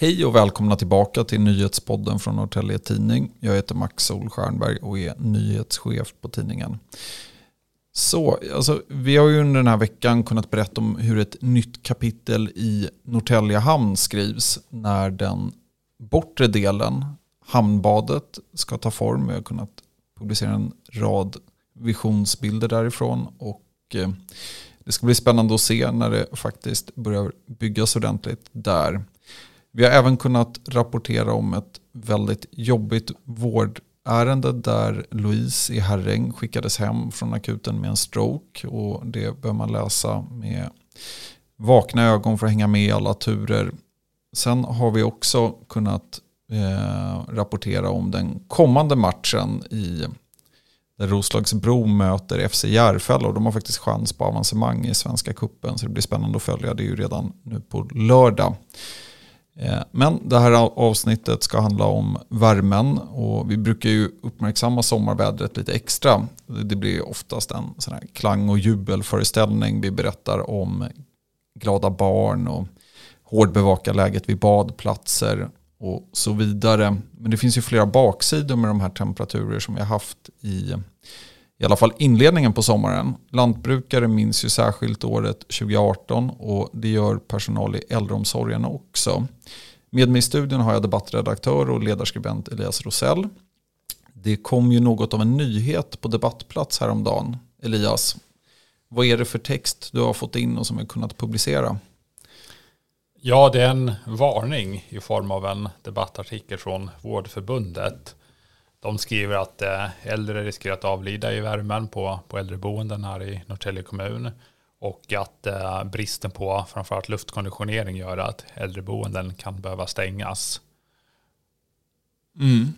Hej och välkomna tillbaka till nyhetspodden från Norrtälje Tidning. Jag heter Max Solstjernberg och är nyhetschef på tidningen. Så, alltså, vi har ju under den här veckan kunnat berätta om hur ett nytt kapitel i Norrtälje hamn skrivs när den bortre delen, hamnbadet, ska ta form. Vi har kunnat publicera en rad visionsbilder därifrån och eh, det ska bli spännande att se när det faktiskt börjar byggas ordentligt där. Vi har även kunnat rapportera om ett väldigt jobbigt vårdärende där Louise i Herräng skickades hem från akuten med en stroke. Och det bör man läsa med vakna ögon för att hänga med i alla turer. Sen har vi också kunnat eh, rapportera om den kommande matchen i där Roslagsbro möter FC Järfälla och de har faktiskt chans på avancemang i Svenska Kuppen så det blir spännande att följa. Det är ju redan nu på lördag. Eh, men det här avsnittet ska handla om värmen och vi brukar ju uppmärksamma sommarvädret lite extra. Det blir oftast en sån här klang och jubelföreställning. Vi berättar om glada barn och hårdbevaka läget vid badplatser och så vidare. Men det finns ju flera baksidor med de här temperaturer som vi har haft i i alla fall inledningen på sommaren. Lantbrukare minns ju särskilt året 2018 och det gör personal i äldreomsorgen också. Med mig i studion har jag debattredaktör och ledarskribent Elias Rosell. Det kom ju något av en nyhet på debattplats häromdagen. Elias, vad är det för text du har fått in och som har kunnat publicera? Ja, det är en varning i form av en debattartikel från Vårdförbundet de skriver att eh, äldre riskerar att avlida i värmen på, på äldreboenden här i Norrtälje kommun och att eh, bristen på framförallt luftkonditionering gör att äldreboenden kan behöva stängas. Mm.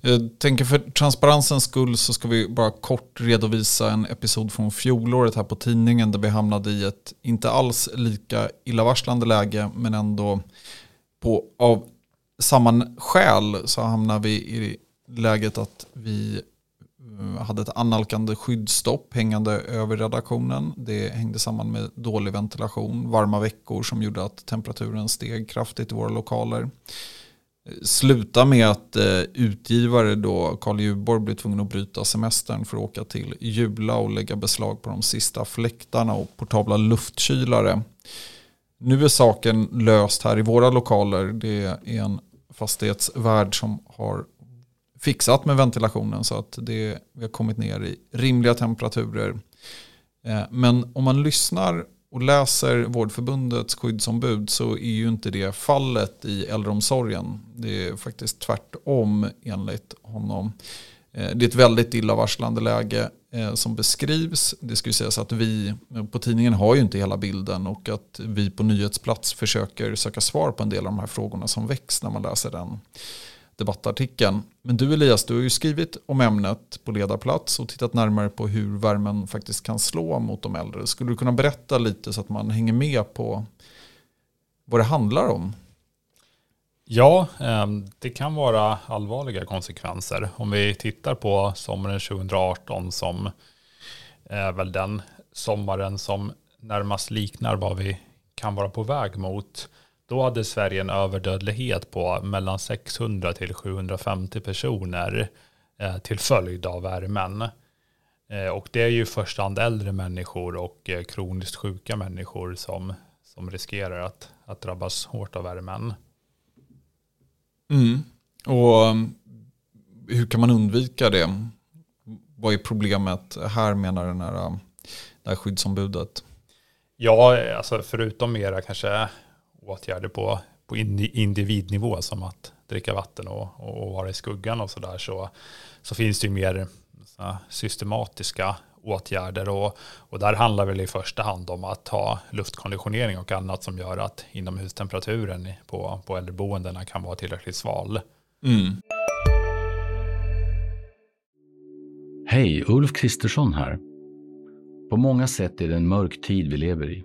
Jag tänker för transparensens skull så ska vi bara kort redovisa en episod från fjolåret här på tidningen där vi hamnade i ett inte alls lika illavarslande läge men ändå på, av samma skäl så hamnar vi i läget att vi eh, hade ett annalkande skyddsstopp hängande över redaktionen. Det hängde samman med dålig ventilation, varma veckor som gjorde att temperaturen steg kraftigt i våra lokaler. Eh, sluta med att eh, utgivare då, Carl Juborg, blev tvungen att bryta semestern för att åka till Jula och lägga beslag på de sista fläktarna och portabla luftkylare. Nu är saken löst här i våra lokaler. Det är en fastighetsvärd som har fixat med ventilationen så att det, vi har kommit ner i rimliga temperaturer. Eh, men om man lyssnar och läser Vårdförbundets skyddsombud så är ju inte det fallet i äldreomsorgen. Det är faktiskt tvärtom enligt honom. Eh, det är ett väldigt illavarslande läge eh, som beskrivs. Det skulle sägas att vi på tidningen har ju inte hela bilden och att vi på nyhetsplats försöker söka svar på en del av de här frågorna som väcks när man läser den debattartikeln. Men du Elias, du har ju skrivit om ämnet på ledarplats och tittat närmare på hur värmen faktiskt kan slå mot de äldre. Skulle du kunna berätta lite så att man hänger med på vad det handlar om? Ja, ehm, det kan vara allvarliga konsekvenser. Om vi tittar på sommaren 2018 som är väl den sommaren som närmast liknar vad vi kan vara på väg mot då hade Sverige en överdödlighet på mellan 600 till 750 personer eh, till följd av värmen. Eh, och det är ju i första hand äldre människor och eh, kroniskt sjuka människor som, som riskerar att, att drabbas hårt av värmen. Mm. Och um, hur kan man undvika det? Vad är problemet här menar den här, um, det här skyddsombudet? Ja, alltså förutom mera kanske åtgärder på, på individnivå som att dricka vatten och, och vara i skuggan och sådär så, så finns det ju mer systematiska åtgärder och, och där handlar väl i första hand om att ha luftkonditionering och annat som gör att inomhustemperaturen på, på äldreboendena kan vara tillräckligt sval. Mm. Hej, Ulf Kristersson här. På många sätt är det en mörk tid vi lever i.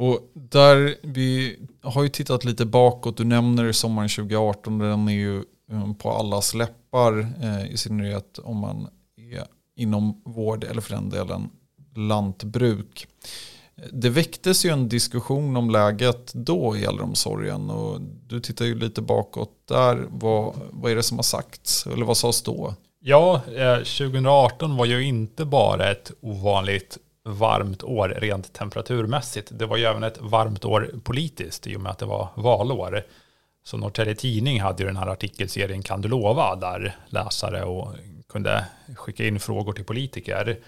Och där vi har ju tittat lite bakåt, du nämner sommaren 2018, den är ju eh, på allas läppar, eh, i synnerhet om man är inom vård eller för den delen lantbruk. Det väcktes ju en diskussion om läget då i äldreomsorgen och du tittar ju lite bakåt där. Vad, vad är det som har sagts eller vad sades då? Ja, eh, 2018 var ju inte bara ett ovanligt varmt år rent temperaturmässigt. Det var ju även ett varmt år politiskt i och med att det var valår. Så Norrtälje Tidning hade ju den här artikelserien Kan du lova? Där läsare och kunde skicka in frågor till politiker.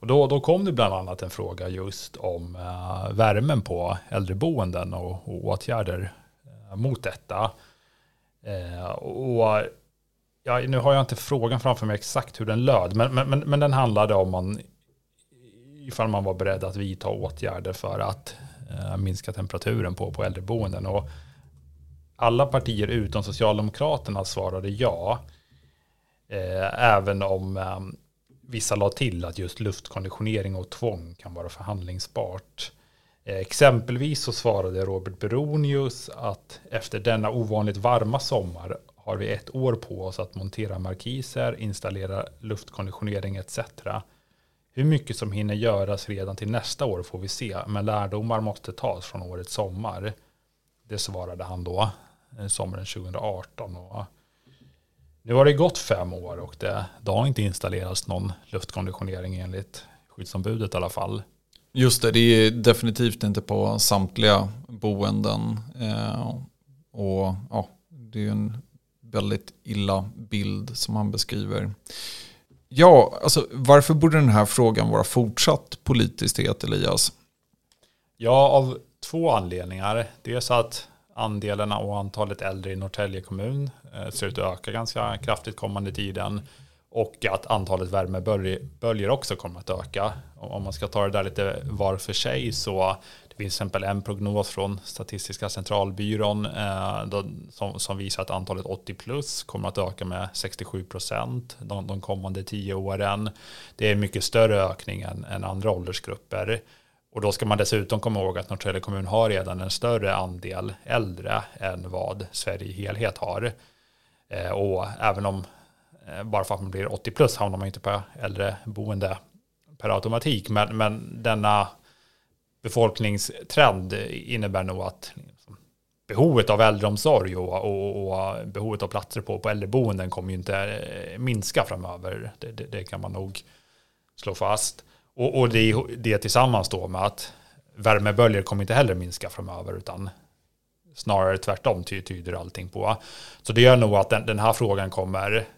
Och då, då kom det bland annat en fråga just om eh, värmen på äldreboenden och, och åtgärder eh, mot detta. Eh, och ja, nu har jag inte frågan framför mig exakt hur den löd, men, men, men den handlade om man, ifall man var beredd att vidta åtgärder för att eh, minska temperaturen på, på äldreboenden. Och alla partier utom Socialdemokraterna svarade ja. Eh, även om eh, vissa la till att just luftkonditionering och tvång kan vara förhandlingsbart. Eh, exempelvis så svarade Robert Beronius att efter denna ovanligt varma sommar har vi ett år på oss att montera markiser, installera luftkonditionering etc. Hur mycket som hinner göras redan till nästa år får vi se, men lärdomar måste tas från årets sommar. Det svarade han då, eh, sommaren 2018. Och nu har det gått fem år och det, det har inte installerats någon luftkonditionering enligt skyddsombudet i alla fall. Just det, det är definitivt inte på samtliga boenden. Eh, och ja, Det är en väldigt illa bild som han beskriver. Ja, alltså varför borde den här frågan vara fortsatt politiskt het, Elias? Ja, av två anledningar. Dels att andelarna och antalet äldre i Norrtälje kommun eh, ser ut att öka ganska kraftigt kommande tiden och att antalet värmeböljor också kommer att öka. Om man ska ta det där lite var för sig så finns till exempel en prognos från Statistiska centralbyrån eh, då, som, som, visar att antalet 80 plus kommer att öka med 67 procent de, de kommande tio åren. Det är mycket större ökning än, än andra åldersgrupper. Och då ska man dessutom komma ihåg att Norrtälje kommun har redan en större andel äldre än vad Sverige i helhet har. Eh, och även om eh, bara för att man blir 80 plus hamnar man inte på äldreboende per automatik. Men, men denna befolkningstrend innebär nog att liksom, behovet av äldreomsorg och, och, och, behovet av platser på, på äldreboenden kommer ju inte eh, minska framöver. Det, det, det kan man nog slå fast. Och, och det, det tillsammans då med att värmeböljor kommer inte heller minska framöver utan snarare tvärtom ty, tyder allting på. Så det gör nog att den, den här frågan kommer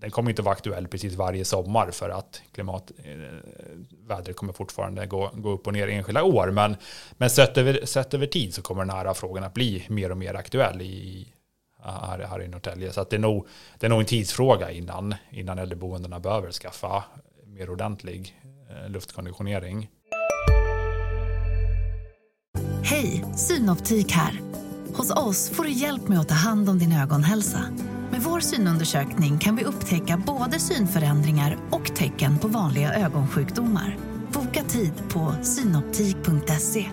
den kommer inte vara aktuell precis varje sommar för att klimatvädret eh, kommer fortfarande gå, gå upp och ner enskilda år. Men, men sett, över, sett över tid så kommer den här frågan att bli mer och mer aktuell i, här, här i Norrtälje. Så att det, är nog, det är nog en tidsfråga innan, innan äldreboendena behöver skaffa mer ordentlig Eh, luftkonditionering. Hej, Synoptik här. Hos oss får du hjälp med att ta hand om din ögonhälsa. Med vår synundersökning kan vi upptäcka både synförändringar och tecken på vanliga ögonsjukdomar. Boka tid på synoptik.se.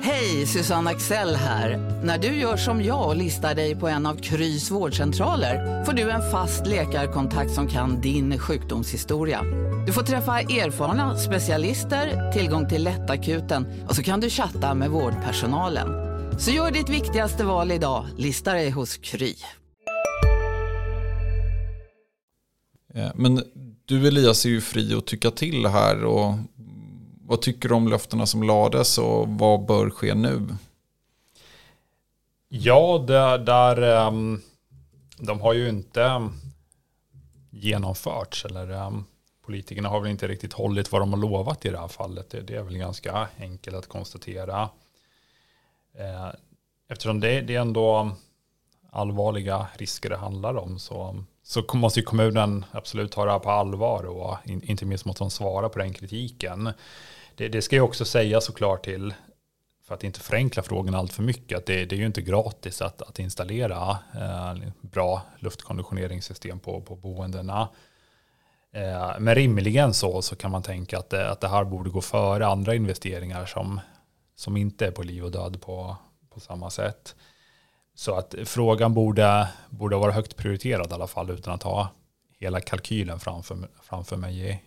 Hej, Susanne Axel här. När du gör som jag och listar dig på en av Krys vårdcentraler får du en fast läkarkontakt som kan din sjukdomshistoria. Du får träffa erfarna specialister, tillgång till lättakuten och så kan du chatta med vårdpersonalen. Så gör ditt viktigaste val idag, lista dig hos Kry. Eh, men du Elias är ju fri att tycka till här och vad tycker du om löftena som lades och vad bör ske nu? Ja, det, där ehm, de har ju inte genomförts eller ehm, politikerna har väl inte riktigt hållit vad de har lovat i det här fallet. Det, det är väl ganska enkelt att konstatera. Eh, eftersom det, det är ändå allvarliga risker det handlar om så, så måste ju kommunen absolut ta det här på allvar och in, inte minst måste de svara på den kritiken. det, det ska ju också sägas såklart till, för att inte förenkla frågan allt för mycket, att det, det är ju inte gratis att, att installera eh, bra luftkonditioneringssystem på, på boendena. Eh, men rimligen så, så kan man tänka att det, att det här borde gå före andra investeringar som, som inte är på liv och död på, på samma sätt. Så att frågan borde, borde vara högt prioriterad i alla fall utan att ha hela kalkylen framför, framför mig i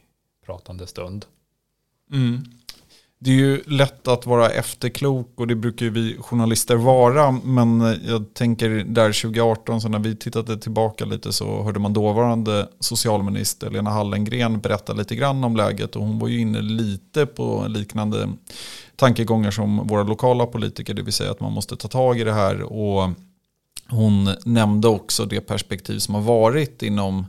pratande stund. Mm. Det är ju lätt att vara efterklok och det brukar ju vi journalister vara. Men jag tänker där 2018, så när vi tittade tillbaka lite så hörde man dåvarande socialminister Lena Hallengren berätta lite grann om läget. Och hon var ju inne lite på liknande tankegångar som våra lokala politiker. Det vill säga att man måste ta tag i det här. Och hon nämnde också det perspektiv som har varit inom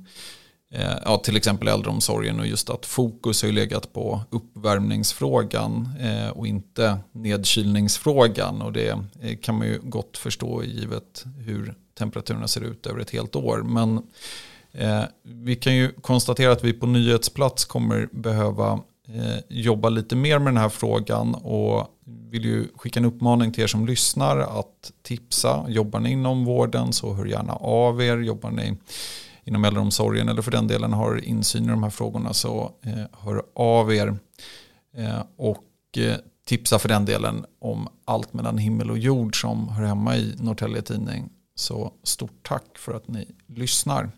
Eh, ja, till exempel äldreomsorgen och just att fokus har legat på uppvärmningsfrågan eh, och inte nedkylningsfrågan. Och det eh, kan man ju gott förstå givet hur temperaturerna ser ut över ett helt år. Men eh, vi kan ju konstatera att vi på nyhetsplats kommer behöva eh, jobba lite mer med den här frågan och vill ju skicka en uppmaning till er som lyssnar att tipsa. Jobbar ni inom vården så hör gärna av er. Jobbar ni inom äldreomsorgen eller för den delen har insyn i de här frågorna så eh, hör av er. Eh, och eh, tipsa för den delen om allt mellan himmel och jord som hör hemma i Norrtälje Tidning. Så stort tack för att ni lyssnar.